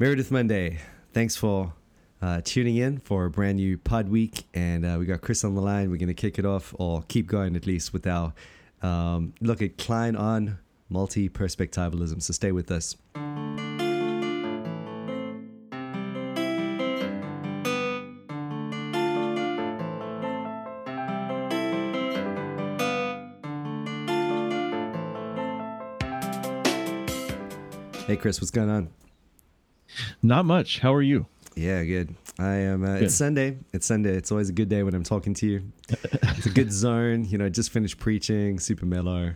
Meredith Monday. Thanks for uh, tuning in for a brand new pod week. And uh, we got Chris on the line. We're going to kick it off or keep going at least with our um, look at Kline on multi perspectivalism. So stay with us. Hey, Chris, what's going on? Not much. How are you? Yeah, good. I am. Uh, It's Sunday. It's Sunday. It's always a good day when I'm talking to you. it's a good zone. You know, just finished preaching, super mellow.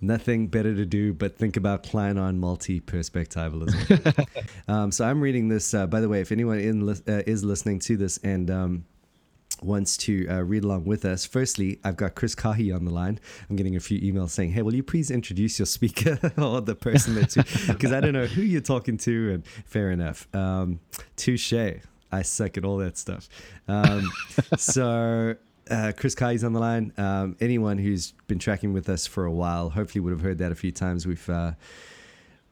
Nothing better to do but think about Kline on multi perspectivalism. um, so I'm reading this. Uh, by the way, if anyone in, uh, is listening to this and um, wants to uh, read along with us, firstly, I've got Chris Caughey on the line. I'm getting a few emails saying, "Hey, will you please introduce your speaker or the person that because I don't know who you're talking to." And fair enough. Um, touche. I suck at all that stuff. Um, so. Uh, Chris Caughey's on the line. Um, anyone who's been tracking with us for a while, hopefully would have heard that a few times. We've uh,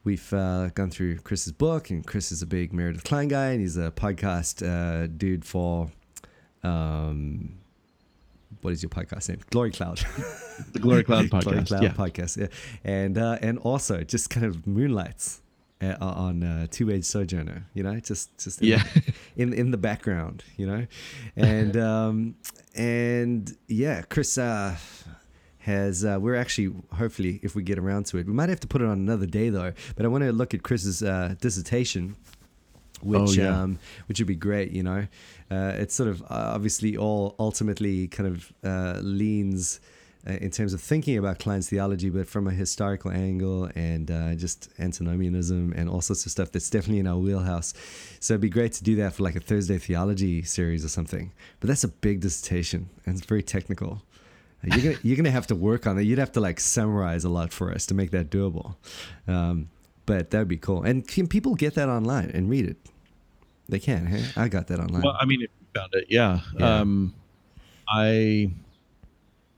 we've uh, gone through Chris's book, and Chris is a big Meredith Kline guy, and he's a podcast uh, dude for um, what is your podcast name? Glory Cloud. the Glory Cloud podcast. Glory Cloud yeah. podcast. Yeah, and uh, and also just kind of moonlights uh, on uh, Two Age Sojourner. You know, just just in, yeah, in in the background. You know, and um, and yeah, Chris. Uh, has uh, we're actually hopefully if we get around to it we might have to put it on another day though but i want to look at chris's uh, dissertation which oh, yeah. um, which would be great. You know, uh, it's sort of uh, obviously all ultimately kind of uh, leans. Uh, in terms of thinking about Kline's theology, but from a historical angle and uh, just antinomianism and all sorts of stuff that's definitely in our wheelhouse. So it'd be great to do that for like a Thursday theology series or something. But that's a big dissertation and it's very technical. You're gonna you're gonna have to work on it. You'd have to like summarize a lot for us to make that doable. Um, but that'd be cool. And can people get that online and read it? They can. Hey, I got that online. Well, I mean, if you found it, yeah. yeah. Um, I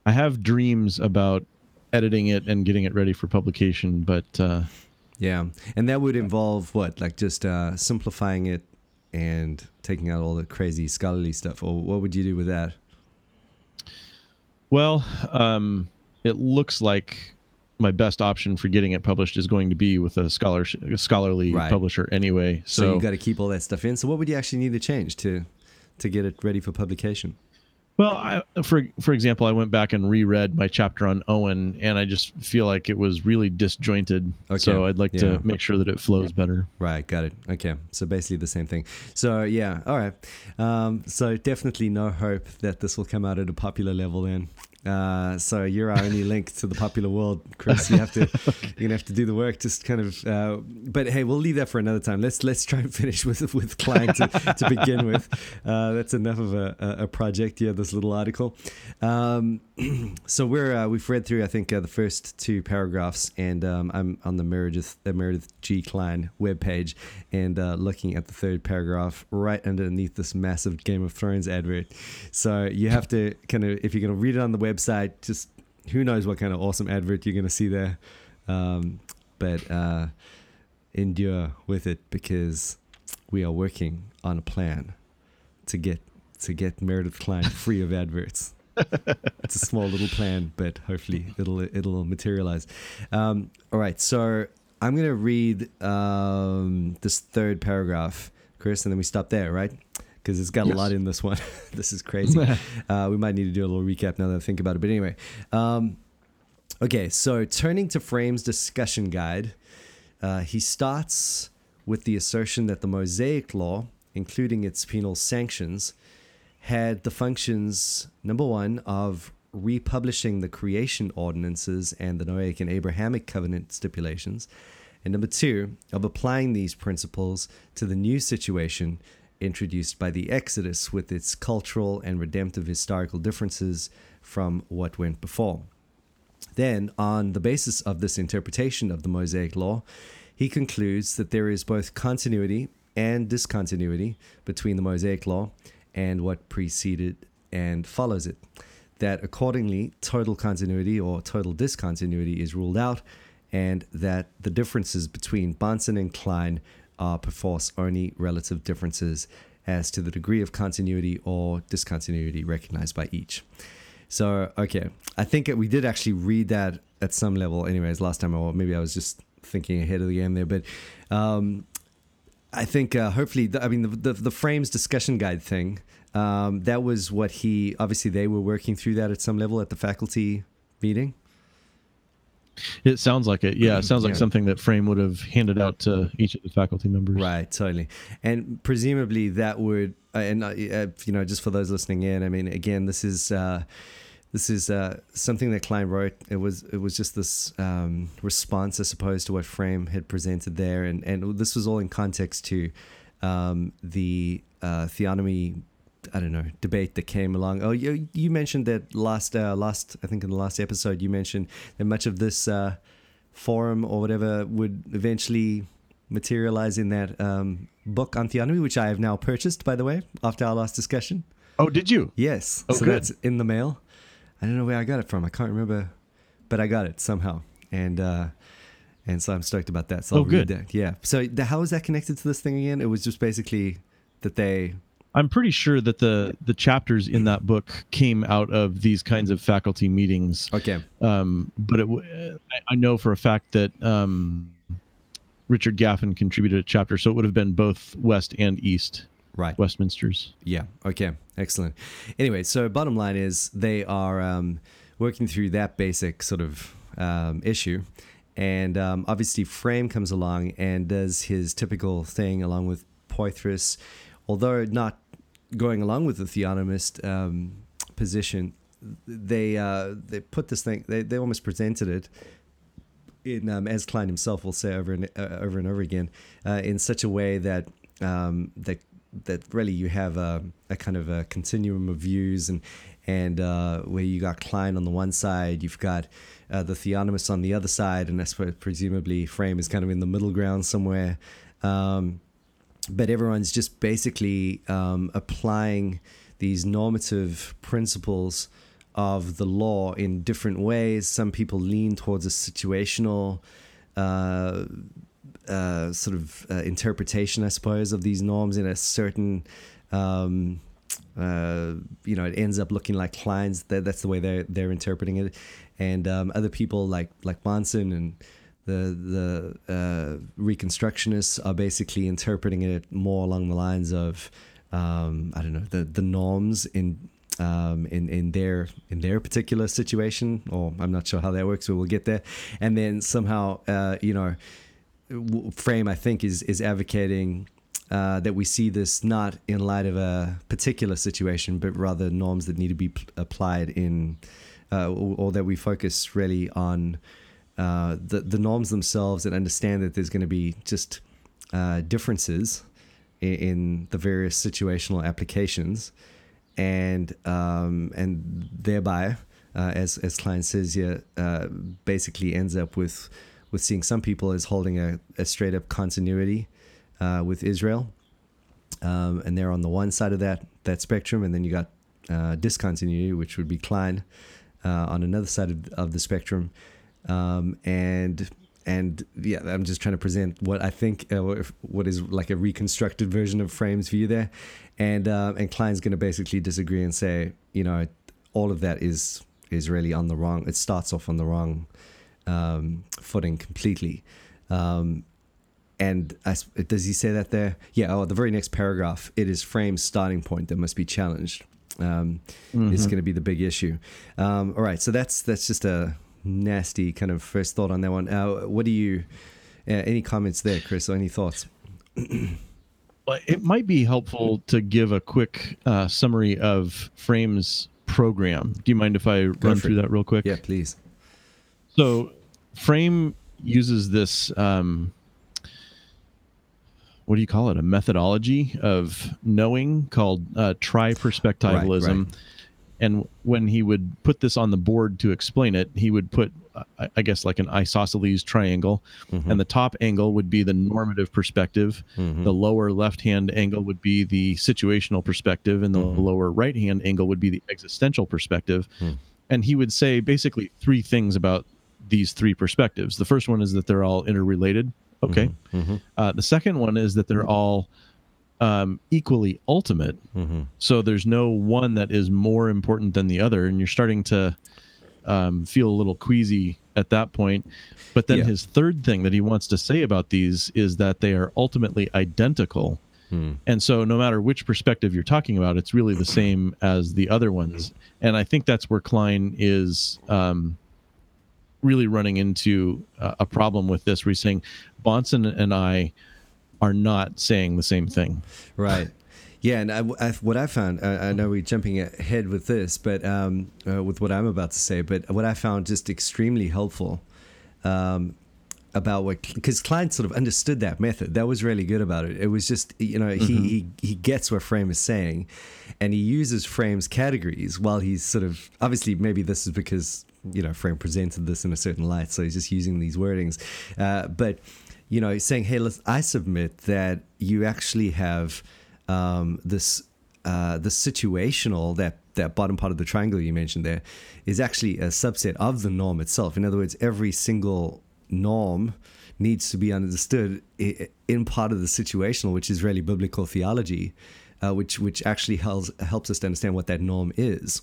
I have dreams about editing it and getting it ready for publication, but uh, yeah, and that would involve what, like just uh, simplifying it and taking out all the crazy scholarly stuff, or what would you do with that? Well, um, it looks like my best option for getting it published is going to be with a scholar a scholarly right. publisher anyway. So, so you got to keep all that stuff in. So what would you actually need to change to to get it ready for publication? Well, I, for for example, I went back and reread my chapter on Owen, and I just feel like it was really disjointed. Okay. So I'd like yeah. to make sure that it flows better. Right, got it. Okay, so basically the same thing. So yeah, all right. Um, so definitely no hope that this will come out at a popular level then. Uh, so you're our only link to the popular world, Chris. You have to, you're gonna have to do the work. Just kind of, uh, but hey, we'll leave that for another time. Let's let's try and finish with with Kline to, to begin with. Uh, that's enough of a, a project here. This little article. Um, so we're uh, we've read through I think uh, the first two paragraphs, and um, I'm on the Meredith the Meredith G Kline webpage, and uh, looking at the third paragraph right underneath this massive Game of Thrones advert. So you have to kind of if you're gonna read it on the web website. Just who knows what kind of awesome advert you're going to see there. Um, but uh, endure with it because we are working on a plan to get to get Meredith Kline free of adverts. it's a small little plan, but hopefully it'll it'll materialize. Um, all right, so I'm gonna read um, this third paragraph, Chris, and then we stop there, right? Because it's got yes. a lot in this one. this is crazy. uh, we might need to do a little recap now that I think about it. But anyway, um, okay. So turning to Frame's discussion guide, uh, he starts with the assertion that the Mosaic Law, including its penal sanctions, had the functions number one of republishing the creation ordinances and the Noahic and Abrahamic covenant stipulations, and number two of applying these principles to the new situation introduced by the Exodus with its cultural and redemptive historical differences from what went before. Then, on the basis of this interpretation of the Mosaic Law, he concludes that there is both continuity and discontinuity between the Mosaic Law and what preceded and follows it. That accordingly, total continuity or total discontinuity is ruled out, and that the differences between Bahnsen and Kline are perforce only relative differences as to the degree of continuity or discontinuity recognized by each. So, okay, I think we did actually read that at some level, anyways, last time, or maybe I was just thinking ahead of the game there, but um, I think uh, hopefully, the, I mean, the, the, the, frames discussion guide thing, um, that was what he, obviously, they were working through that at some level at the faculty meeting. It sounds like it. Yeah, it sounds like yeah. something that Frame would have handed out to each of the faculty members. Right, totally. And presumably that would, uh, and uh, uh, you know, just for those listening in, I mean, again, this is uh, this is uh, something that Kline wrote. It was it was just this um, response, I suppose, to what Frame had presented there, and and this was all in context to um, the uh, theonomy. I don't know debate that came along. Oh, you you mentioned that last uh, last I think in the last episode you mentioned that much of this uh, forum or whatever would eventually materialize in that um, book on theonomy, which I have now purchased, by the way, after our last discussion. Oh, did you? Yes. Oh, so good. that's in the mail. I don't know where I got it from. I can't remember, but I got it somehow, and uh, and so I'm stoked about that. So I'll oh, good. That. Yeah. So the, how is that connected to this thing again? It was just basically that they. I'm pretty sure that the the chapters in that book came out of these kinds of faculty meetings. Okay. Um, but it, I know for a fact that um, Richard Gaffin contributed a chapter, so it would have been both West and East right. Westminsters. Yeah. Okay. Excellent. Anyway so bottom line is they are um, working through that basic sort of um, issue. And um, obviously frame comes along and does his typical thing along with poythress although not going along with the theonomist um, position they uh, they put this thing they, they almost presented it in um, as Kline himself will say over and uh, over and over again uh, in such a way that um, that that really you have a, a kind of a continuum of views and and uh, where you got Kline on the one side, you've got uh, the Theonomists on the other side, and I suppose presumably Frame is kind of in the middle ground somewhere. Um, but everyone's just basically um, applying these normative principles of the law in different ways. Some people lean towards a situational uh, uh, sort of uh, interpretation, I suppose, of these norms in a certain. Um, uh, you know, it ends up looking like Kline's. That, that's the way they're they're interpreting it, and um, other people like like Bahnsen and the the uh, reconstructionists are basically interpreting it more along the lines of um, I don't know the the norms in um, in in their in their particular situation, or I'm not sure how that works, but we'll get there. And then somehow, uh, you know, frame, I think, is is advocating uh, that we see this not in light of a particular situation, but rather norms that need to be applied in, uh, or, or, that we focus really on uh, the the norms themselves and understand that there's going to be just uh, differences in, in, the various situational applications, and um, and thereby, uh, as as Kline says here, uh, basically ends up with with seeing some people as holding a, a straight up continuity uh, with Israel. Um, and they're on the one side of that that spectrum, and then you got discontinuity, which would be Kline. on another side of, of the spectrum. Um, and and yeah, I'm just trying to present what I think uh, what is like a reconstructed version of Frame's view there, and uh, and Kline's going to basically disagree and say, you know, all of that is is really on the wrong. It starts off on the wrong um, footing completely. Um, and I, does he say that there? Yeah. Oh, the very next paragraph, it is Frame's starting point that must be challenged. Um, mm-hmm. Is going to be the big issue. Um, all right. So that's that's just a nasty kind of first thought on that one. Uh, what do you? Uh, any comments there, Chris? Or any thoughts? well, it might be helpful to give a quick uh, summary of Frame's program. Do you mind if I Go run through it. that real quick? Yeah, please. So Frame uses this um, what do you call it? A methodology of knowing called uh, tri-perspectivalism. Right, right. And when he would put this on the board to explain it, he would put, I guess, like an isosceles triangle, mm-hmm. and the top angle would be the normative perspective. Mm-hmm. The lower left-hand angle would be the situational perspective, and the mm-hmm. lower right-hand angle would be the existential perspective. Mm. And he would say basically three things about these three perspectives. The first one is that they're all interrelated. Okay. Mm-hmm. mm-hmm. Uh, the second one is that they're all um, equally ultimate. Mm-hmm. So there's no one that is more important than the other, and you're starting to um, feel a little queasy at that point. But then yeah. his third thing that he wants to say about these is that they are ultimately identical. Hmm. And so, no matter which perspective you're talking about, it's really the same as the other ones. And I think that's where Kline is um, really running into uh, a problem with this. Where he's saying Bahnsen and I are not saying the same thing. Right. Yeah, and I, I, what I found, I, I, know we're jumping ahead with this, but um, uh, with what I'm about to say, but what I found just extremely helpful um, about what because Kline sort of understood that method. That was really good about it. It was just you know mm-hmm. he, he he gets what Frame is saying, and he uses Frame's categories while he's sort of obviously maybe this is because you know Frame presented this in a certain light, so he's just using these wordings, uh, but you know saying hey, let's I submit that you actually have um, this uh, the situational that that bottom part of the triangle you mentioned there is actually a subset of the norm itself. In other words, every single norm needs to be understood in part of the situational, which is really biblical theology, uh, which which actually helps helps us to understand what that norm is.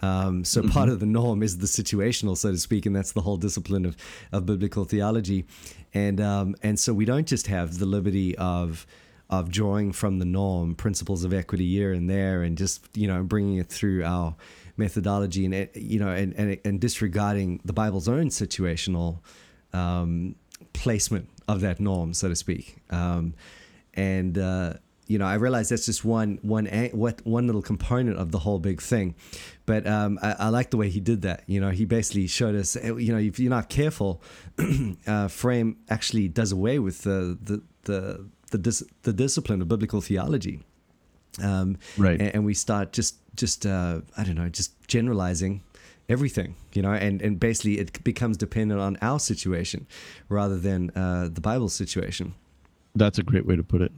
Um, so mm-hmm. part of the norm is the situational, so to speak, and that's the whole discipline of, of biblical theology, and um, and so we don't just have the liberty of of drawing from the norm principles of equity here and there and just you know bringing it through our methodology and eh, you know and and, and disregarding the bible's own situational um, placement of that norm so to speak. Um, and uh, you know I realize that's just one one what one little component of the whole big thing but um, I, I, like the way he did that you know he basically showed us eh, you know if you're not careful uh, frame actually does away with the the the the dis- the discipline of biblical theology. Um, right. And, and, we start just just uh, I don't know, just generalizing everything, you know, and, and basically it becomes dependent on our situation rather than uh, the Bible situation. That's a great way to put it.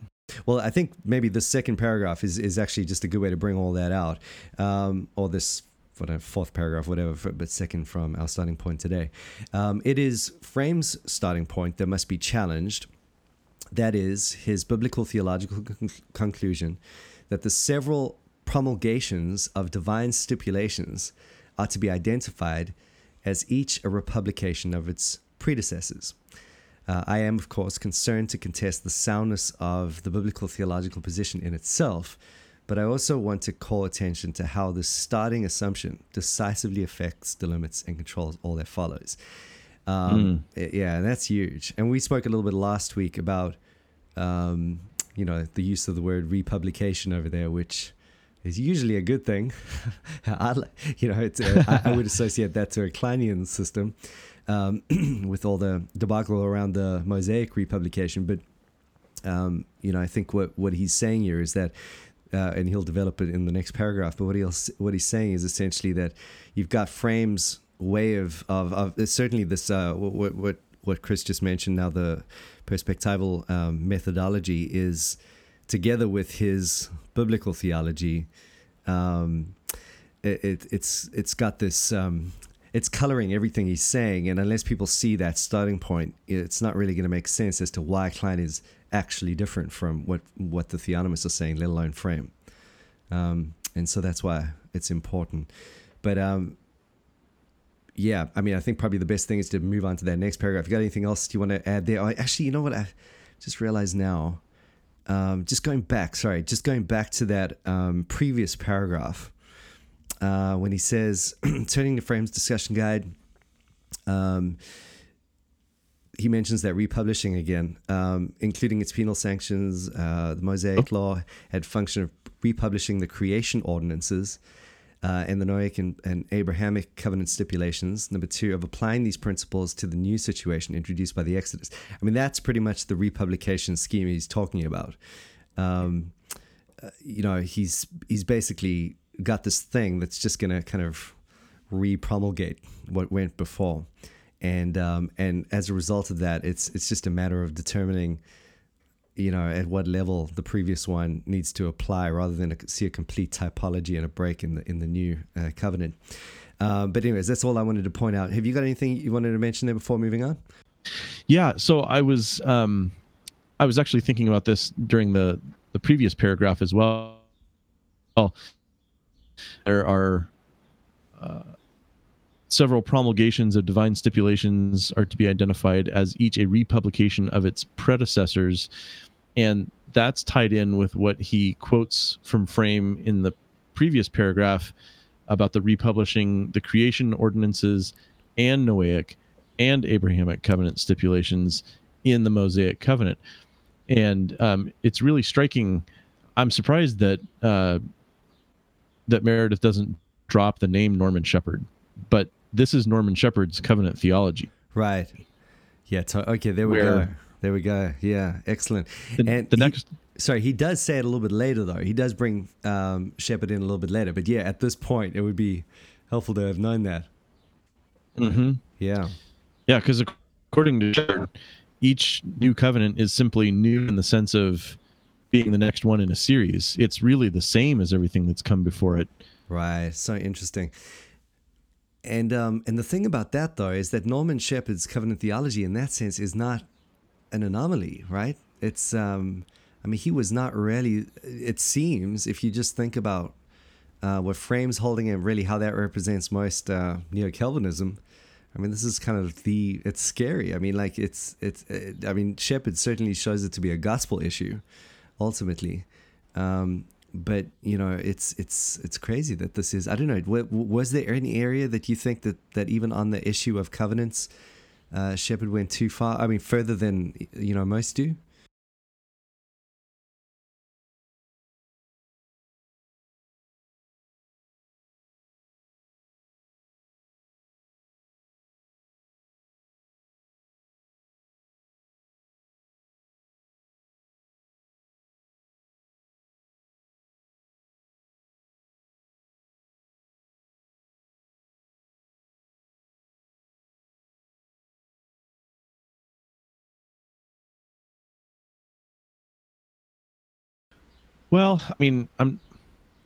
Well, I think maybe the second paragraph is, is actually just a good way to bring all that out, um, or this whatever fourth paragraph, whatever, but second from our starting point today. Um, it is Frame's starting point that must be challenged that is, his biblical theological con- conclusion that the several promulgations of divine stipulations are to be identified as each a republication of its predecessors. Uh, I am, of course, concerned to contest the soundness of the biblical theological position in itself, but I also want to call attention to how this starting assumption decisively affects, delimits, and controls all that follows. Um, mm. Yeah, that's huge. And we spoke a little bit last week about, um, you know, the use of the word republication over there, which is usually a good thing. I, you know, uh, I, I, would associate that to a Klinean system um, with all the debacle around the Mosaic republication. But, um, you know, I think what, what he's saying here is that uh, and he'll develop it in the next paragraph. But what he'll what he's saying is essentially that you've got frames way of of, of certainly this uh, what what what Chris just mentioned now the perspectival um, methodology is together with his biblical theology um, it, it, it's it's got this um, it's coloring everything he's saying and unless people see that starting point it's not really going to make sense as to why Kline is actually different from what what the theonomists are saying let alone frame um, and so that's why it's important but um, yeah, I mean, I think probably the best thing is to move on to that next paragraph. You got anything else you want to add there? Oh, actually, you know what? I just realized now. Um, just going back, sorry, just going back to that um, previous paragraph uh, when he says, turning to Frame's discussion guide, um, he mentions that republishing again, um, including its penal sanctions, uh, the Mosaic oh. Law had function of republishing the creation ordinances uh, and the Noahic and, and, Abrahamic covenant stipulations. Number two, of applying these principles to the new situation introduced by the Exodus. I mean, that's pretty much the republication scheme he's talking about. Um, uh, you know, he's he's basically got this thing that's just going to kind of repromulgate what went before, and um, and as a result of that, it's it's just a matter of determining you know, at what level the previous one needs to apply, rather than a, see a complete typology and a break in the in the new uh, covenant. Uh, but anyways, that's all I wanted to point out. Have you got anything you wanted to mention there before moving on? Yeah, so I was um, I was actually thinking about this during the the previous paragraph as well. Well, there are uh, several promulgations of divine stipulations are to be identified as each a republication of its predecessors, and that's tied in with what he quotes from Frame in the previous paragraph about the republishing the creation ordinances and Noahic and Abrahamic covenant stipulations in the Mosaic covenant. And um, it's really striking. I'm surprised that uh, that Meredith doesn't drop the name Norman Shepherd, but this is Norman Shepherd's covenant theology. Right. Yeah. To, okay. There we Where, go. There we go. Yeah. Excellent. The, and the he, next. Sorry, he does say it a little bit later, though. He does bring um, Shepherd in a little bit later. But yeah, at this point, it would be helpful to have known that. Mm-hmm. Yeah. Yeah, because according to Shepherd, each new covenant is simply new in the sense of being the next one in a series. It's really the same as everything that's come before it. Right. So interesting. And um, and the thing about that though is that Norman Shepherd's covenant theology in that sense is not an anomaly, right? It's um, I mean he was not really. It seems if you just think about uh, what Frame's holding and really how that represents most uh, neo Calvinism, I mean, this is kind of the. It's scary. I mean, like it's it's. It, I mean, Shepherd certainly shows it to be a gospel issue, ultimately. Um, but you know, it's it's it's crazy that this is. I don't know. Was there any area that you think that that even on the issue of covenants, uh, Shepherd went too far? I mean, further than you know most do. Well, I mean, I'm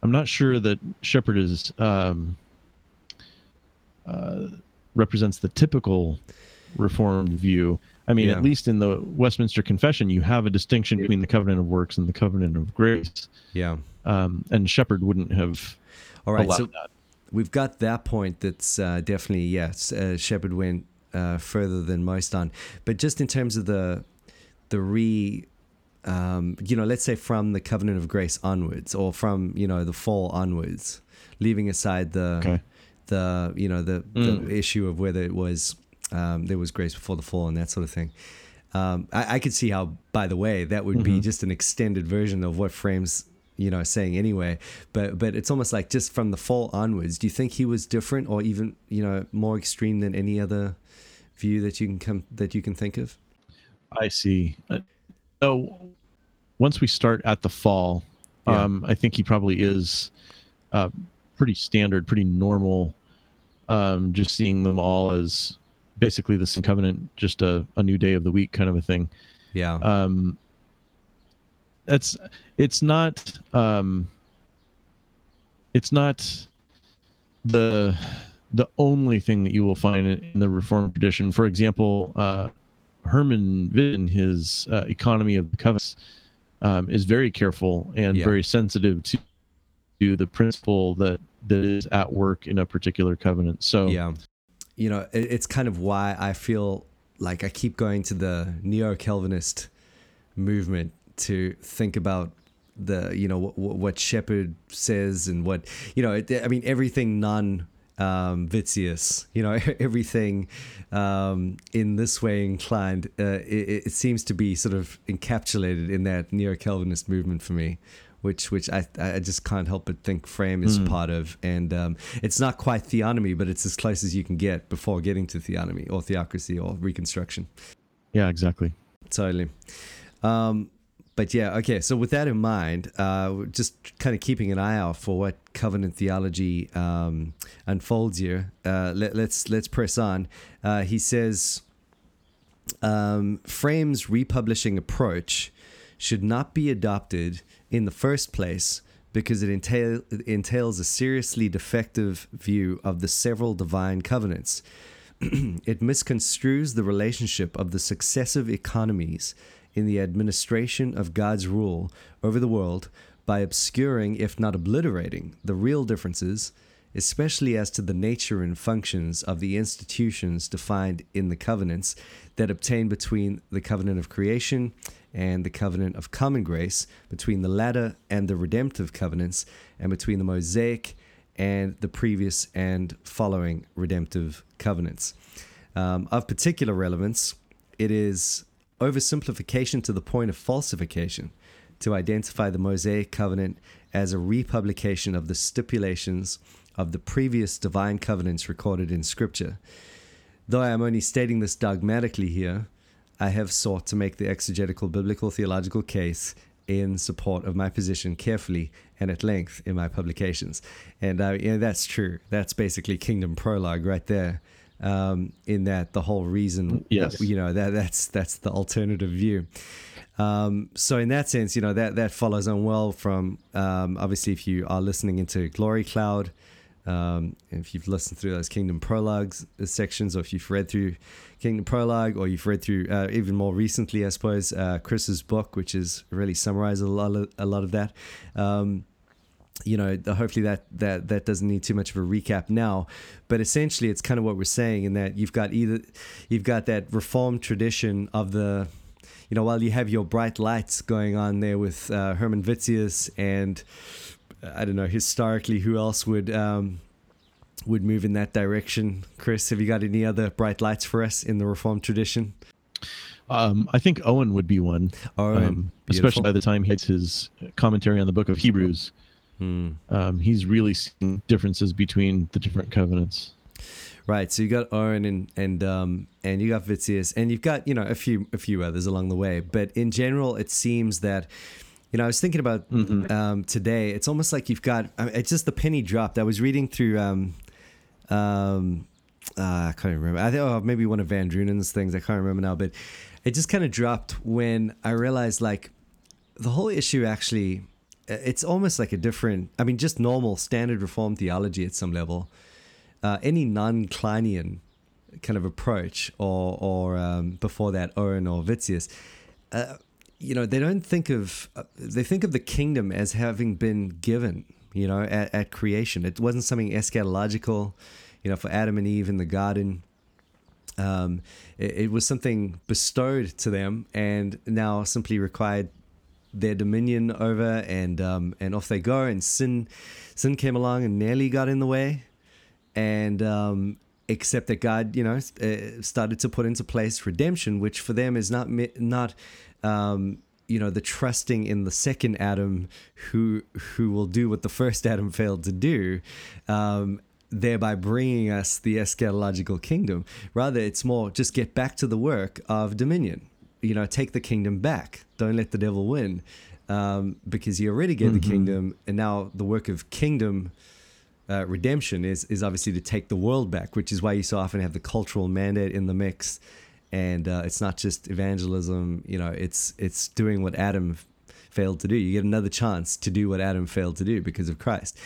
I'm not sure that Shepherd is um, uh, represents the typical Reformed view. I mean, yeah. at least in the Westminster Confession, you have a distinction between the covenant of works and the covenant of grace. Yeah. Um, and Shepherd wouldn't have. All right. so that. we've got that point. That's uh, definitely yes. Uh, Shepherd went uh, further than most on, but just in terms of the the re um, you know, let's say from the covenant of grace onwards, or from you know the fall onwards, leaving aside the okay. the you know the, mm. the issue of whether it was um, there was grace before the fall and that sort of thing. Um, I, I, could see how, by the way, that would mm-hmm. be just an extended version of what Frame's you know saying anyway. But but it's almost like just from the fall onwards. Do you think he was different, or even you know more extreme than any other view that you can come that you can think of? I see. Uh, so once we start at the fall, yeah. um, I think he probably is uh, pretty standard, pretty normal. Um, just seeing them all as basically the same covenant, just a, a new day of the week kind of a thing. Yeah. Um, that's it's not um, it's not the the only thing that you will find in the Reformed tradition. For example, uh, Herman Witsius uh, Economy of the Covenants, um, is very careful and yeah. very sensitive to, to the principle that that is at work in a particular covenant. So yeah, you know, it, it's kind of why I feel like I keep going to the neo Calvinist movement to think about the you know what, what Shepherd says and what you know. It, I mean, everything non um, Witsius, you know, everything um, in this way inclined, uh, it, it, seems to be sort of encapsulated in that neo Calvinist movement for me, which which I, I just can't help but think Frame is mm. part of. And um, it's not quite theonomy, but it's as close as you can get before getting to theonomy or theocracy or reconstruction. Yeah, exactly. Totally. Um, but yeah, okay. So with that in mind, uh, just kind of keeping an eye out for what covenant theology um, unfolds here. Uh, let, us let's, let's press on. Uh, he says, um, Frame's republishing approach should not be adopted in the first place because it, entail, it entails a seriously defective view of the several divine covenants it misconstrues the relationship of the successive economies in the administration of God's rule over the world by obscuring, if not obliterating, the real differences, especially as to the nature and functions of the institutions defined in the covenants that obtain between the covenant of creation and the covenant of common grace, between the latter and the redemptive covenants, and between the Mosaic and the previous and following redemptive covenants. Um, of particular relevance, it is oversimplification to the point of falsification to identify the Mosaic covenant as a republication of the stipulations of the previous divine covenants recorded in Scripture. Though I am only stating this dogmatically here, I have sought to make the exegetical biblical theological case in support of my position carefully and at length in my publications. And uh, yeah, that's true. That's basically Kingdom Prologue right there. Um, in that the whole reason, yes, you know that that's that's the alternative view. Um, so in that sense, you know that that follows on well from um, obviously if you are listening into Glory Cloud, um, if you've listened through those Kingdom Prologues uh, sections, or if you've read through Kingdom Prologue, or you've read through uh, even more recently, I suppose, uh, Chris's book, which is really summarized a lot of, a lot of that. Um, you know, the, hopefully that, that that doesn't need too much of a recap now, but essentially it's kind of what we're saying in that you've got either you've got that reformed tradition of the you know, while you have your bright lights going on there with uh, Herman Witsius and I don't know historically who else would um, would move in that direction. Chris, have you got any other bright lights for us in the Reformed tradition? Um, I think Owen would be one, Owen, um, especially by the time he hits his commentary on the Book of Hebrews. Hmm. Um, he's really seen differences between the different covenants. Right. So you got Owen and and um, and you got Witsius, and you've got you know a few a few others along the way. But in general, it seems that you know, I was thinking about mm-hmm. um, today. It's almost like you've got. I mean, it's just the penny dropped. I was reading through. Um, um, uh, I can't remember. I think oh, maybe one of VanDrunen's things. I can't remember now, but it just kind of dropped when I realized like the whole issue actually. It's almost like a different. I mean, just normal standard reform theology at some level. Uh, any non-Klinean kind of approach, or or um, before that, Owen or Witsius. Uh, you know, they don't think of, uh, they think of the kingdom as having been given, you know, at, at creation. It wasn't something eschatological, you know, for Adam and Eve in the garden. Um, it, it was something bestowed to them and now simply required their dominion over and um, and off they go. And sin sin came along and nearly got in the way. And um, except that God you know uh, started to put into place redemption which for them is not not um, you know the trusting in the second Adam who who will do what the first Adam failed to do um, thereby bringing us the eschatological kingdom. Rather it's more just get back to the work of dominion you know take the kingdom back don't let the devil win um, because you already gave mm-hmm. the kingdom and now the work of kingdom uh, redemption is is obviously to take the world back which is why you so often have the cultural mandate in the mix and uh, it's not just evangelism. You know, it's it's doing what Adam failed to do. You get another chance to do what Adam failed to do because of Christ.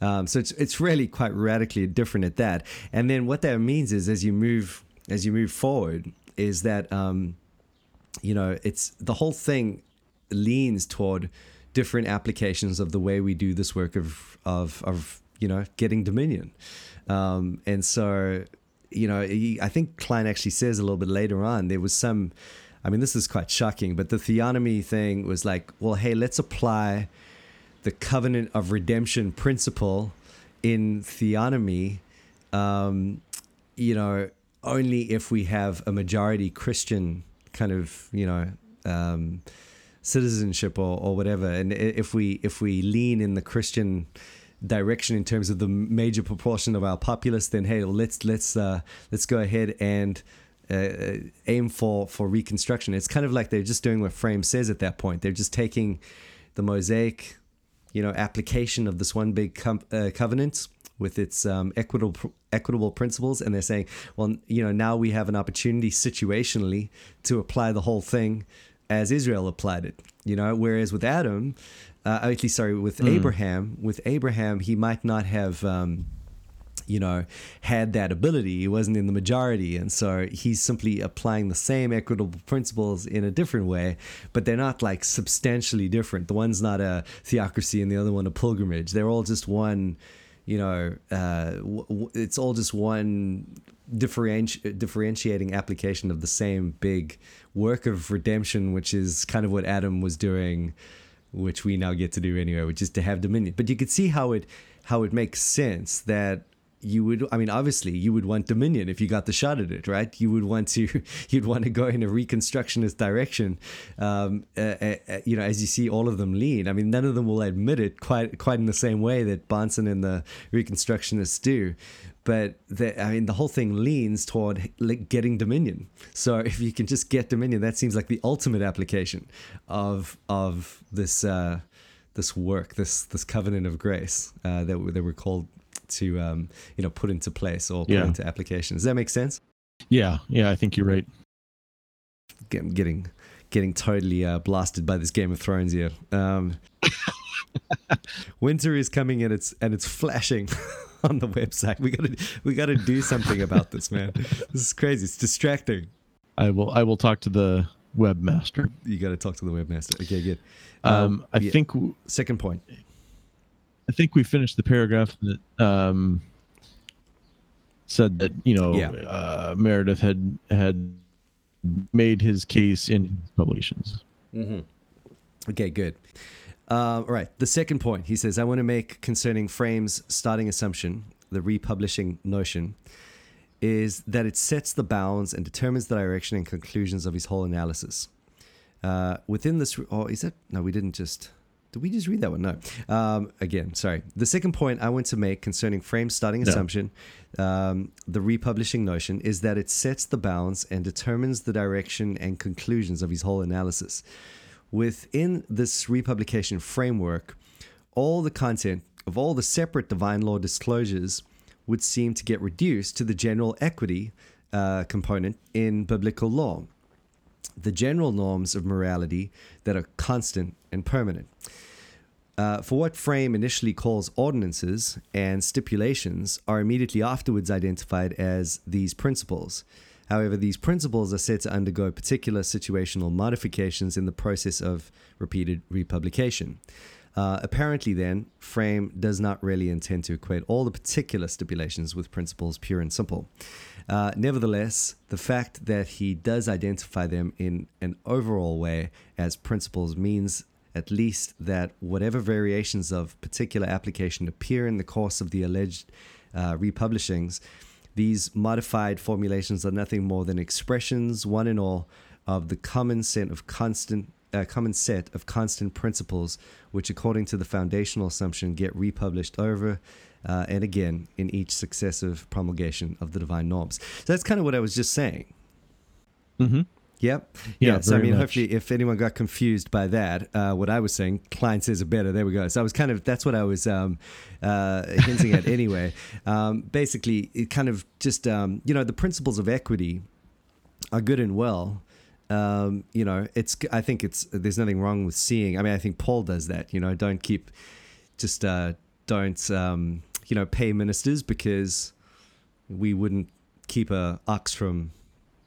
Um, so it's it's really quite radically different at that. And then what that means is as you move as you move forward is that um, you know it's the whole thing leans toward different applications of the way we do this work of of of you know getting dominion. Um, and so you know, I think Kline actually says a little bit later on there was some. I mean, this is quite shocking, but the theonomy thing was like, well, hey, let's apply the covenant of redemption principle in theonomy. Um, you know, only if we have a majority Christian kind of, you know, um, citizenship or, or whatever, and if we if we lean in the Christian direction in terms of the major proportion of our populace, then hey, let's let's uh, let's go ahead and uh, aim for for reconstruction. It's kind of like they're just doing what Frame says at that point. They're just taking the mosaic, you know, application of this one big com- uh, covenant with its um, equitable equitable principles, and they're saying, well, you know, now we have an opportunity situationally to apply the whole thing as Israel applied it. You know, whereas with Adam, uh, at least sorry with mm. Abraham. With Abraham, he might not have. Um, you know, had that ability. He wasn't in the majority. And so he's simply applying the same equitable principles in a different way, but they're not like substantially different. The one's not a theocracy and the other one a pilgrimage. They're all just one, you know, uh, w- w- it's all just one differenti- differentiating application of the same big work of redemption, which is kind of what Adam was doing, which we now get to do anyway, which is to have dominion. But you could see how it how it makes sense that you would i mean obviously you would want dominion if you got the shot at it right? You would want to you'd want to go in a reconstructionist direction um, uh, uh, you know as you see all of them lean i mean none of them will admit it quite quite in the same way that Bahnsen and the reconstructionists do. But the, I mean, the whole thing leans toward getting dominion. So if you can just get dominion, that seems like the ultimate application of of this uh, this work, this this covenant of grace uh, that that we're called to um, you know put into place or put yeah. into application. Does that make sense? Yeah, yeah, I think you're right. Getting getting, getting totally uh, blasted by this Game of Thrones here. Um, winter is coming and it's and it's flashing on the website. We gotta we gotta do something about this, man. This is crazy. It's distracting. I will I will talk to the webmaster. You got to talk to the webmaster. Okay, good. Um, um I yeah. think second point. I think we finished the paragraph that um, said that you know yeah. uh, Meredith had had made his case in publications. Mm-hmm. Okay, good. Uh, all right. The second point he says I want to make concerning Frame's starting assumption, the republishing notion, is that it sets the bounds and determines the direction and conclusions of his whole analysis. Uh, within this, oh, is that no? We didn't just. Did we just read that one? No. Um, again, sorry. The second point I want to make concerning frame starting no. assumption, um, the republishing notion, is that it sets the bounds and determines the direction and conclusions of his whole analysis. Within this republication framework, all the content of all the separate divine law disclosures would seem to get reduced to the general equity uh, component in biblical law, the general norms of morality that are constant and permanent. Uh, for what Frame initially calls ordinances and stipulations are immediately afterwards identified as these principles. However, these principles are said to undergo particular situational modifications in the process of repeated republication. Uh, apparently, then, Frame does not really intend to equate all the particular stipulations with principles pure and simple. Uh, nevertheless, the fact that he does identify them in an overall way as principles means at least that whatever variations of particular application appear in the course of the alleged uh, republishings, these modified formulations are nothing more than expressions, one and all, of the common set of constant uh, common set of constant principles, which, according to the foundational assumption, get republished over uh, and again in each successive promulgation of the divine norms. So that's kind of what I was just saying. Mm-hmm. Yep. Yeah. yeah so I mean, much. hopefully, if anyone got confused by that, uh, what I was saying, Kline says it better. There we go. So I was kind of that's what I was um, uh, hinting at anyway. Um, basically, it kind of just um, you know the principles of equity are good and well. Um, you know, it's I think it's there's nothing wrong with seeing. I mean, I think Paul does that. You know, don't keep just uh, don't um, you know pay ministers because we wouldn't keep a ox from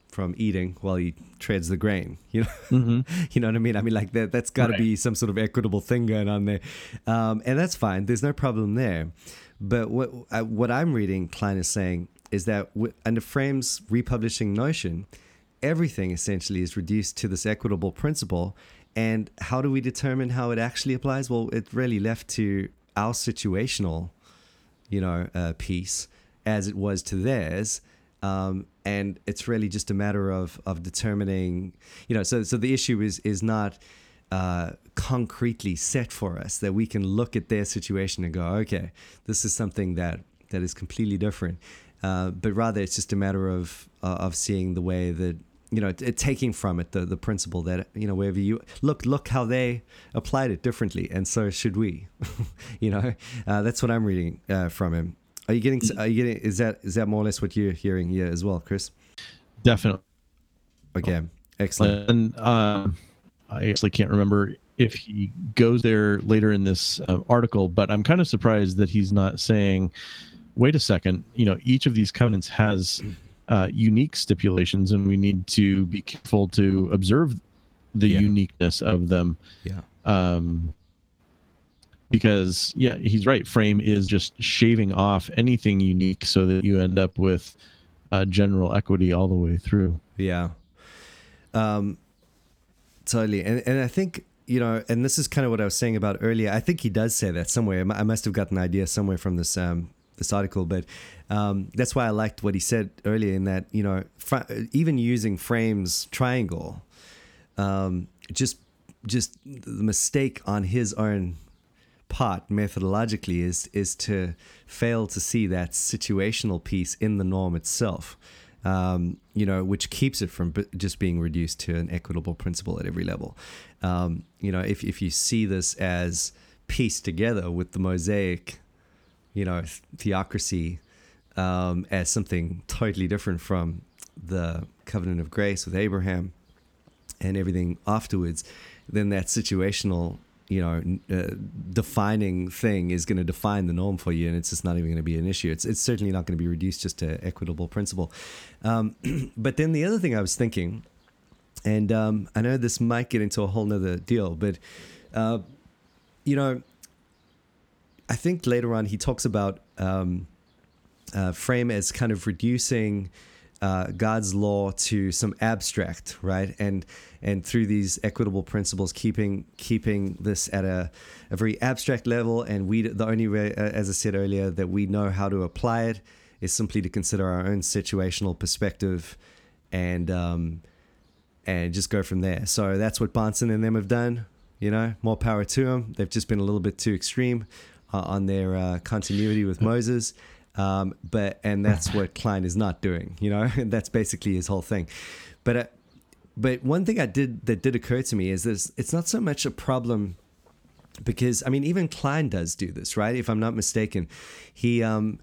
from eating while he treads the grain. You know, mm-hmm. you know what I mean. I mean, like that. That's got to right. be some sort of equitable thing going on there, um, and that's fine. There's no problem there. But what uh, what I'm reading, Kline is saying is that w- under Frame's republishing notion, everything essentially is reduced to this equitable principle. And how do we determine how it actually applies? Well, it really left to our situational, you know, uh, piece as it was to theirs. Um, and it's really just a matter of of determining you know so so the issue is is not uh, concretely set for us that we can look at their situation and go okay this is something that that is completely different uh, but rather it's just a matter of uh, of seeing the way that you know taking from it the the principle that you know wherever you look look how they applied it differently and so should we you know uh, that's what i'm reading uh, from him are you getting? Are you getting? Is that is that more or less what you're hearing here as well, Chris? Definitely. Okay. Excellent. And um, I actually can't remember if he goes there later in this uh, article, but I'm kind of surprised that he's not saying wait a second, you know, each of these covenants has uh, unique stipulations, and we need to be careful to observe the yeah. uniqueness of them. Yeah. Um, because yeah, he's right. Frame is just shaving off anything unique so that you end up with uh, general equity all the way through. Yeah. Um, totally. And and I think you know, and this is kind of what I was saying about earlier. I think he does say that somewhere. I must have gotten an idea somewhere from this um, this article, but um, that's why I liked what he said earlier in that you know, fr- even using Frame's triangle, um, just just the mistake on his own part methodologically is is to fail to see that situational piece in the norm itself. Um, you know, which keeps it from just being reduced to an equitable principle at every level. Um, you know, if, if you see this as pieced together with the Mosaic, you know, theocracy um, as something totally different from the covenant of grace with Abraham and everything afterwards, then that situational you know uh, defining thing is going to define the norm for you and it's just not even going to be an issue. It's, it's certainly not going to be reduced just to equitable principle. Um, but then the other thing i was thinking and um, i know this might get into a whole nother deal but uh, you know i think later on he talks about um, uh, Frame as kind of reducing uh, God's law to some abstract, right? And and through these equitable principles, keeping keeping this at a, a very abstract level. And we the only way, uh, as I said earlier, that we know how to apply it is simply to consider our own situational perspective, and um, and just go from there. So that's what Bahnsen and them have done. You know, more power to them. They've just been a little bit too extreme uh, on their uh, continuity with Moses um, but and that's what Kline is not doing, you know, that's basically his whole thing. But uh, but one thing I did that did occur to me is this: it's not so much a problem because I mean even Kline does do this, right? If I'm not mistaken, he um,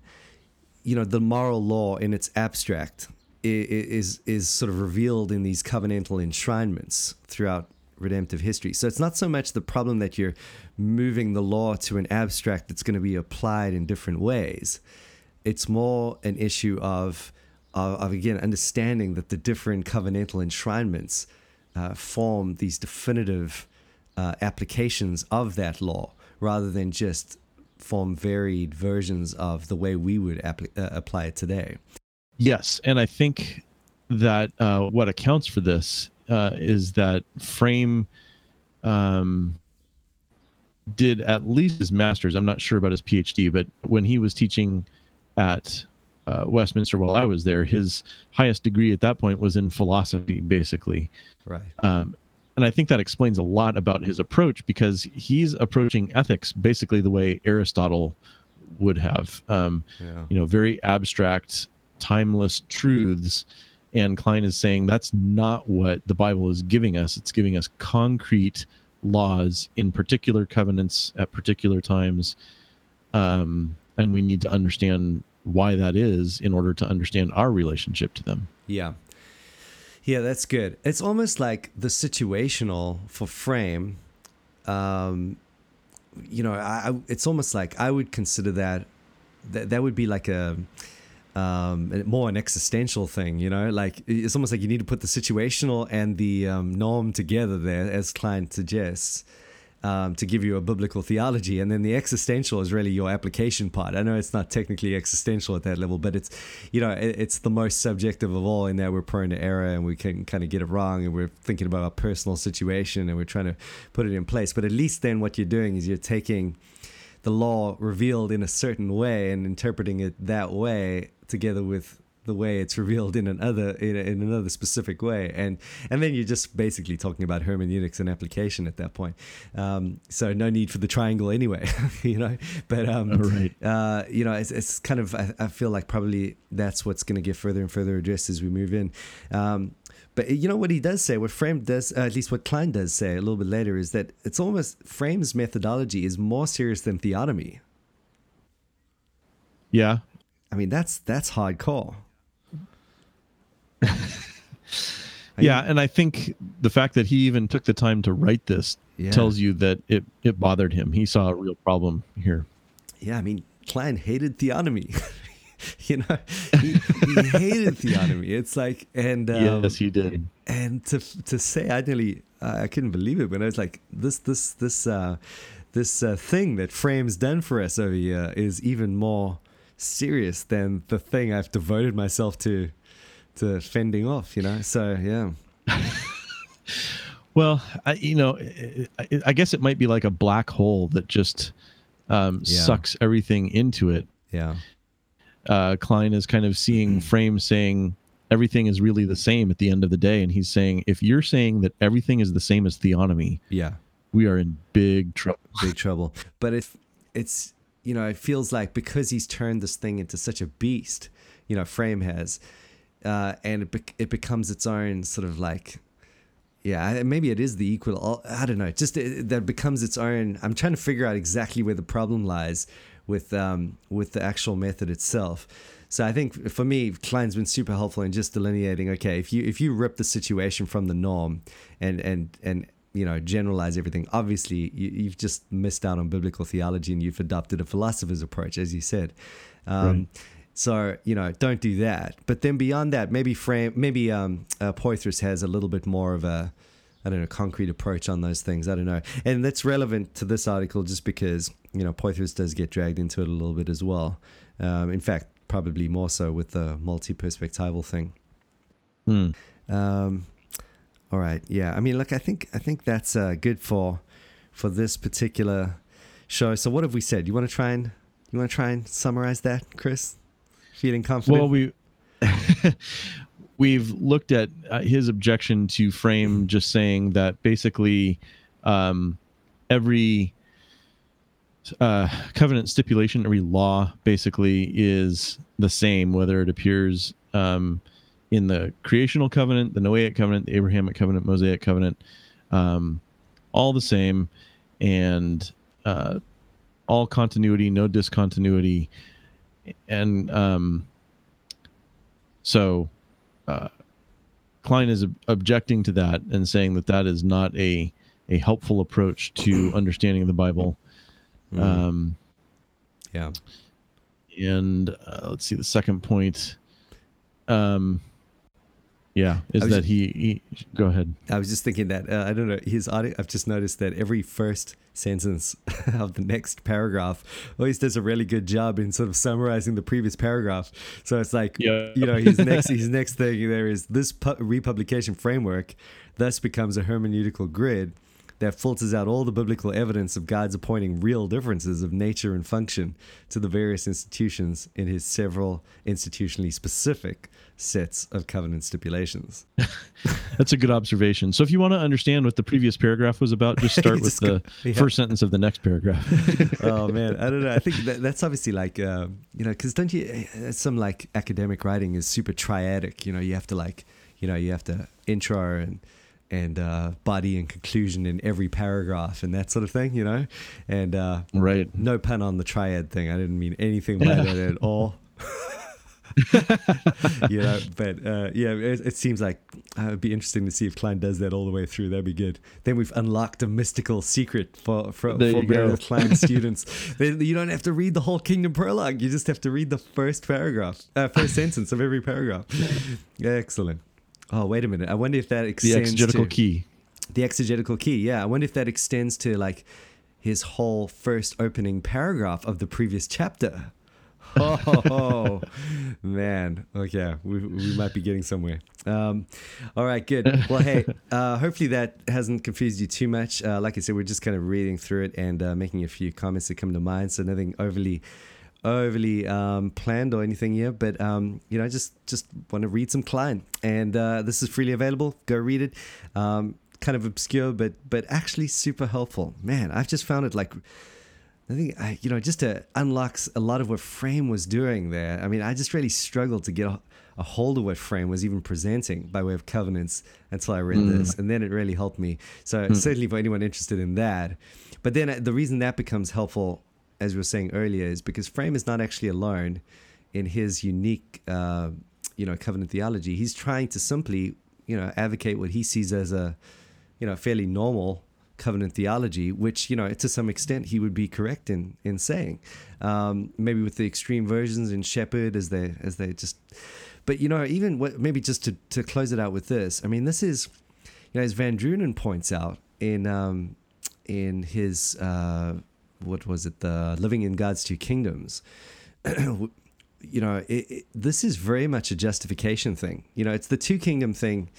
you know, the moral law in its abstract is is sort of revealed in these covenantal enshrinements throughout redemptive history. So it's not so much the problem that you're moving the law to an abstract that's going to be applied in different ways it's more an issue of, of, of again, understanding that the different covenantal enshrinements uh, form these definitive uh, applications of that law rather than just form varied versions of the way we would apply, uh, apply it today. Yes. And I think that uh, what accounts for this uh, is that Frame um, did at least his master's. I'm not sure about his PhD, but when he was teaching at uh, Westminster while I was there, his highest degree at that point was in philosophy, basically. Right. Um, and I think that explains a lot about his approach because he's approaching ethics basically the way Aristotle would have. Um, yeah. You know, very abstract, timeless truths. And Kline is saying that's not what the Bible is giving us. It's giving us concrete laws in particular covenants at particular times. Um, and we need to understand why that is in order to understand our relationship to them. Yeah. Yeah, that's good. It's almost like the situational for Frame. Um, you know, I, I, it's almost like I would consider that that that would be like a um, more an existential thing, you know, like it's almost like you need to put the situational and the um, norm together there, as Kline suggests um, to give you a biblical theology. And then the existential is really your application part. I know it's not technically existential at that level, but it's, you know, it, it's the most subjective of all in that we're prone to error and we can kind of get it wrong and we're thinking about our personal situation and we're trying to put it in place. But at least then what you're doing is you're taking the law revealed in a certain way and interpreting it that way together with the way it's revealed in another in, in another specific way, and and then you're just basically talking about hermeneutics and application at that point. Um, so no need for the triangle anyway, you know. But um, right. uh, you know, it's, it's kind of I, I, feel like probably that's what's going to get further and further addressed as we move in. Um, but you know what he does say, what Frame does, uh, at least what Kline does say a little bit later, is that it's almost Frame's methodology is more serious than theonomy. Yeah, I mean that's that's hardcore. yeah, and I think the fact that he even took the time to write this yeah. tells you that it it bothered him. He saw a real problem here. Yeah, I mean, Kline hated theonomy. you know, he, he hated theonomy. It's like, and um, yes, he did. And to to say, I nearly, uh, I couldn't believe it when I was like, this this this uh, this uh, thing that Frame's done for us over here is even more serious than the thing I've devoted myself to to fending off. You know, so yeah. well, I, you know, I, I guess it might be like a black hole that just um, yeah. sucks everything into it. Yeah. Uh, Kline is kind of seeing Frame saying everything is really the same at the end of the day, and he's saying if you're saying that everything is the same as theonomy, yeah, we are in big trouble. Big trouble. But if it's you know, it feels like because he's turned this thing into such a beast, you know, Frame has, uh, and it, be- it becomes its own sort of like yeah, maybe it is the equal. I don't know. Just it, that becomes its own. I'm trying to figure out exactly where the problem lies with um, with the actual method itself. So I think for me, Kline's been super helpful in just delineating. Okay, if you if you rip the situation from the norm and and and you know generalize everything, obviously you, you've just missed out on biblical theology and you've adopted a philosopher's approach, as you said. Um, right. So you know, don't do that. But then beyond that, maybe Frame, maybe um, uh, Poythress has a little bit more of a, I don't know, concrete approach on those things. I don't know, and that's relevant to this article just because you know Poythress does get dragged into it a little bit as well. Um, in fact, probably more so with the multi-perspectival thing. Hmm. Um, all right, yeah. I mean, look, I think I think that's uh, good for for this particular show. So, what have we said? You want to try and you want to try and summarize that, Chris? feeling confident? Well, we we've looked at uh, his objection to Frame just saying that basically um, every uh, covenant stipulation, every law basically is the same, whether it appears um, in the creational covenant, the Noahic covenant, the Abrahamic covenant, Mosaic covenant, um, all the same, and uh, all continuity, no discontinuity and um, so uh, Kline is ob- objecting to that and saying that that is not a a helpful approach to understanding the Bible. Mm. Um, yeah. And uh, let's see the second point. Um, yeah, is that just, he, he? Go ahead. I was just thinking that uh, I don't know his audio. I've just noticed that every first sentence of the next paragraph always does a really good job in sort of summarizing the previous paragraph. So it's like, yeah. you know, his next his next thing there is this pu- republication framework thus becomes a hermeneutical grid that filters out all the biblical evidence of God's appointing real differences of nature and function to the various institutions in his several institutionally specific sets of covenant stipulations. That's a good observation. So if you want to understand what the previous paragraph was about, just start with the yeah. first sentence of the next paragraph. oh man, I don't know. I think that, that's obviously like uh, you know, because don't you uh, some like academic writing is super triadic. You know, you have to like you know you have to intro and and uh, body and conclusion in every paragraph and that sort of thing, you know? And uh, right. no pun on the triad thing. I didn't mean anything by that at all. you know, but uh, yeah, it, it, seems like uh, it'd be interesting to see if Kline does that all the way through. That'd be good. Then we've unlocked a mystical secret for for, for Meredith Kline students. They, you don't have to read the whole Kingdom prologue. You just have to read the first paragraph, uh, first sentence of every paragraph. Excellent. Oh, wait a minute. I wonder if that extends the exegetical to, key. The exegetical key. Yeah, I wonder if that extends to like his whole first opening paragraph of the previous chapter. oh man okay we, we might be getting somewhere um, all right good well hey uh, hopefully that hasn't confused you too much uh, like i said we're just kind of reading through it and uh, making a few comments that come to mind so nothing overly overly um, planned or anything here, but um, you know, just just want to read some Kline, and uh, this is freely available. Go read it. Um, kind of obscure, but but actually super helpful. Man, I've just found it like. I think I, you know, just to unlock a lot of what Frame was doing there. I mean, I just really struggled to get a, a hold of what Frame was even presenting by way of covenants until I read mm. this, and then it really helped me. So mm. certainly for anyone interested in that. But then uh, the reason that becomes helpful as we were saying earlier, is because Frame is not actually alone in his unique, uh, you know, covenant theology. He's trying to simply, you know, advocate what he sees as a, you know, fairly normal covenant theology, which you know to some extent he would be correct in in saying, um, maybe with the extreme versions in Shepherd as they as they just, but you know even what, maybe just to to close it out with this, I mean this is, you know as VanDrunen points out in um, in his uh, what was it the Living in God's Two Kingdoms. you know, it, it, this is very much a justification thing. You know, it's the two kingdom thing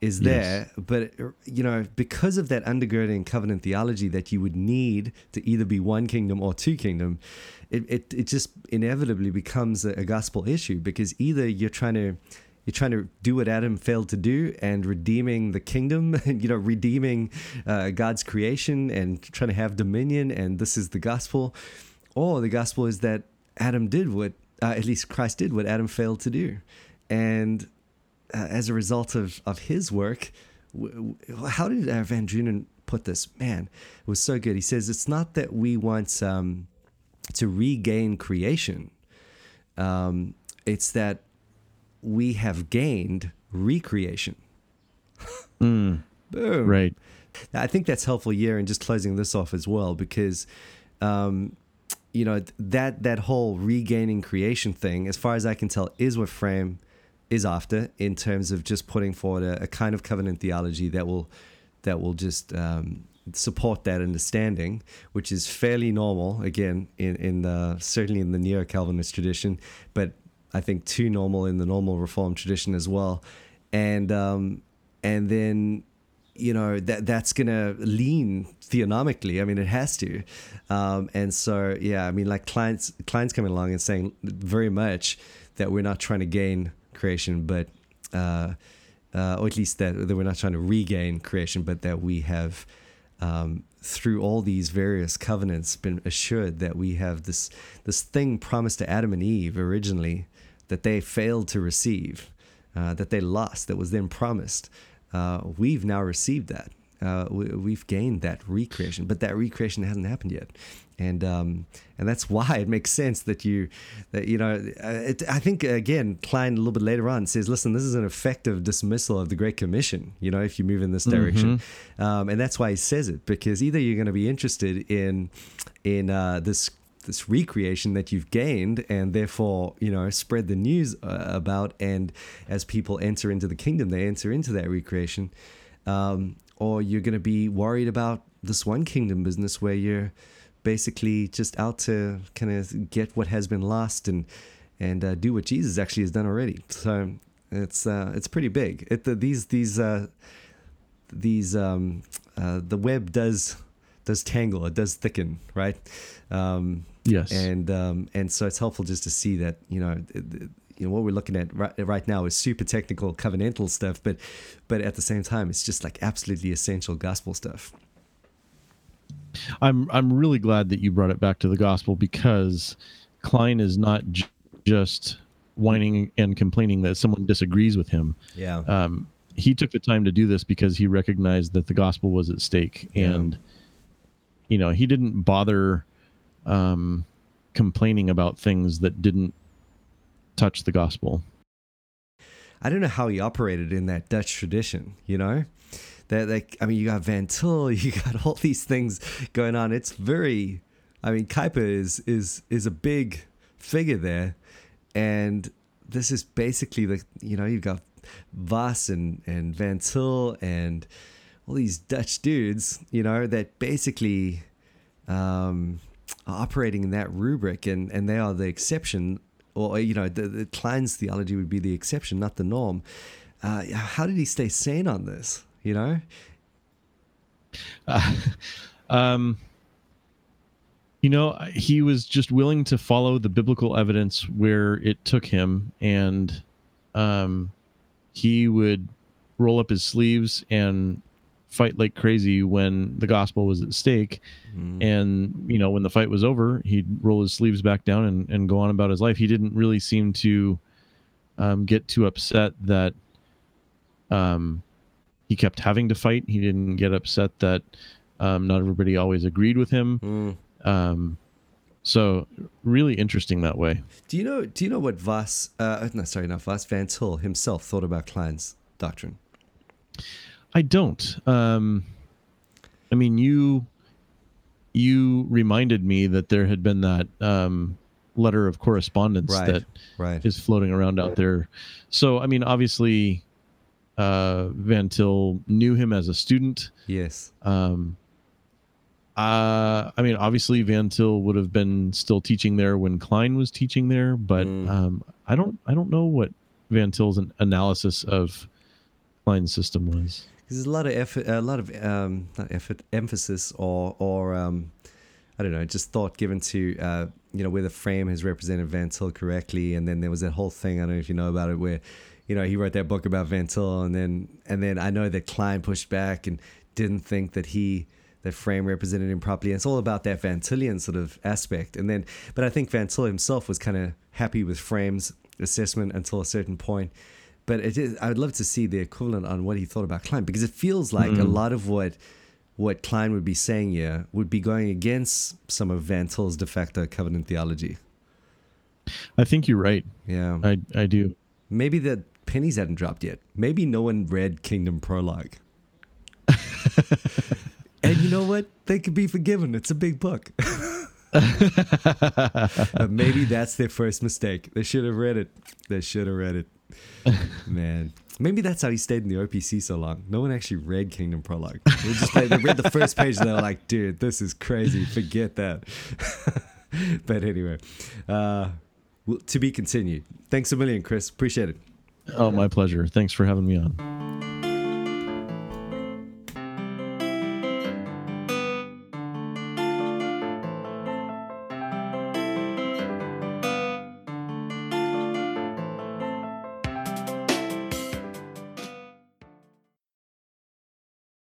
is there, yes. but you know, because of that undergirding covenant theology that you would need to either be one kingdom or two kingdom, it it, it just inevitably becomes a, a gospel issue because either you're trying to you're trying to do what Adam failed to do and redeeming the kingdom, you know, redeeming uh, God's creation and trying to have dominion, and this is the gospel, or the gospel is that Adam did what, uh, at least Christ did what Adam failed to do, and uh, as a result of, of his work, w- w- how did uh, VanDrunen put this? Man, it was so good. He says, It's not that we want um, to regain creation, um, it's that we have gained recreation. mm, Boom. Right. I think that's helpful here in just closing this off as well because. Um, you know that that whole regaining creation thing, as far as I can tell, is what Frame is after in terms of just putting forward a, a kind of covenant theology that will that will just um, support that understanding, which is fairly normal again in in the certainly in the neo Calvinist tradition, but I think too normal in the normal reform tradition as well, and um, and then you know that that's gonna lean theonomically. I mean, it has to, um, and so yeah, I mean, like Kline's Kline's coming along and saying very much that we're not trying to gain creation, but uh, uh, or at least that, that we're not trying to regain creation, but that we have um, through all these various covenants been assured that we have this this thing promised to Adam and Eve originally that they failed to receive, uh, that they lost, that was then promised. Uh, we've now received that. Uh, we, have gained that recreation, but that recreation hasn't happened yet and um, and that's why it makes sense that you that you know uh, it, I think again Kline a little bit later on says listen this is an effective dismissal of the Great Commission you know if you move in this direction mm-hmm. um, and that's why he says it because either you're going to be interested in in uh, this this recreation that you've gained and therefore you know spread the news uh, about and as people enter into the kingdom they enter into that recreation um, or you're going to be worried about this one kingdom business where you're basically just out to kind of get what has been lost and and uh, do what Jesus actually has done already. So it's uh, it's pretty big. It the, these these uh, these um, uh, the web does does tangle. It does thicken, right? Um, yes. And um, and so it's helpful just to see that you know. you know what we're looking at right, right now is super technical covenantal stuff, but but at the same time, it's just like absolutely essential gospel stuff. I'm I'm really glad that you brought it back to the gospel because Kline is not j- just whining and complaining that someone disagrees with him. Yeah. Um, he took the time to do this because he recognized that the gospel was at stake, yeah. and you know he didn't bother um, complaining about things that didn't touch the gospel. I don't know how he operated in that Dutch tradition. You know, that like I mean you got Van Til, you got all these things going on. It's very I mean Kuyper is is is a big figure there and this is basically the you know you've got Vos and and Van Til and all these Dutch dudes, you know, that basically um, are operating in that rubric and, and they are the exception or you know the, the Kline's theology would be the exception, not the norm. Uh, how did he stay sane on this? you know? Uh, um, you know, he was just willing to follow the biblical evidence where it took him, and um, he would roll up his sleeves and fight like crazy when the gospel was at stake. Mm. And, you know, when the fight was over, he'd roll his sleeves back down and, and go on about his life. He didn't really seem to um, get too upset that um, he kept having to fight. He didn't get upset that um, not everybody always agreed with him. Mm. Um, so really interesting that way. Do you know? Do you know what Vos? Uh, no, sorry, not Vos. Van Til himself thought about Kline's doctrine. I don't. Um, I mean, you you reminded me that there had been that um, letter of correspondence Right, that right. is floating around out there. So, I mean, obviously, uh, Van Til knew him as a student. Yes. Um, uh, I mean, obviously, Van Til would have been still teaching there when Kline was teaching there, but Mm. um, I don't, I don't know what Van Til's analysis of Kline's system was. There's a lot of effort, a lot of um, effort, emphasis, or or um, I don't know, just thought given to uh, you know where the Frame has represented Van Til correctly, and then there was that whole thing. I don't know if you know about it, where you know he wrote that book about Van Til, and then and then I know that Kline pushed back and didn't think that he that Frame represented him properly. And it's all about that Van Tillian sort of aspect. And then, but I think Van Til himself was kind of happy with Frame's assessment until a certain point. But it is, I would love to see the equivalent on what he thought about Kline because it feels like a hmm. lot of what what Kline would be saying here would be going against some of Van Til's de facto covenant theology. I think you're right. Yeah. I, I do. Maybe the pennies hadn't dropped yet. Maybe no one read Kingdom Prologue. and you know what? They could be forgiven. It's a big book. But maybe that's their first mistake. They should have read it. They should have read it. Man. Maybe that's how he stayed in the OPC so long. No one actually read Kingdom Prologue. They just they read the first page and they were like, dude, this is crazy. Forget that. but anyway, uh, to be continued. Thanks a million, Chris. Appreciate it. Oh, my pleasure. Thanks for having me on.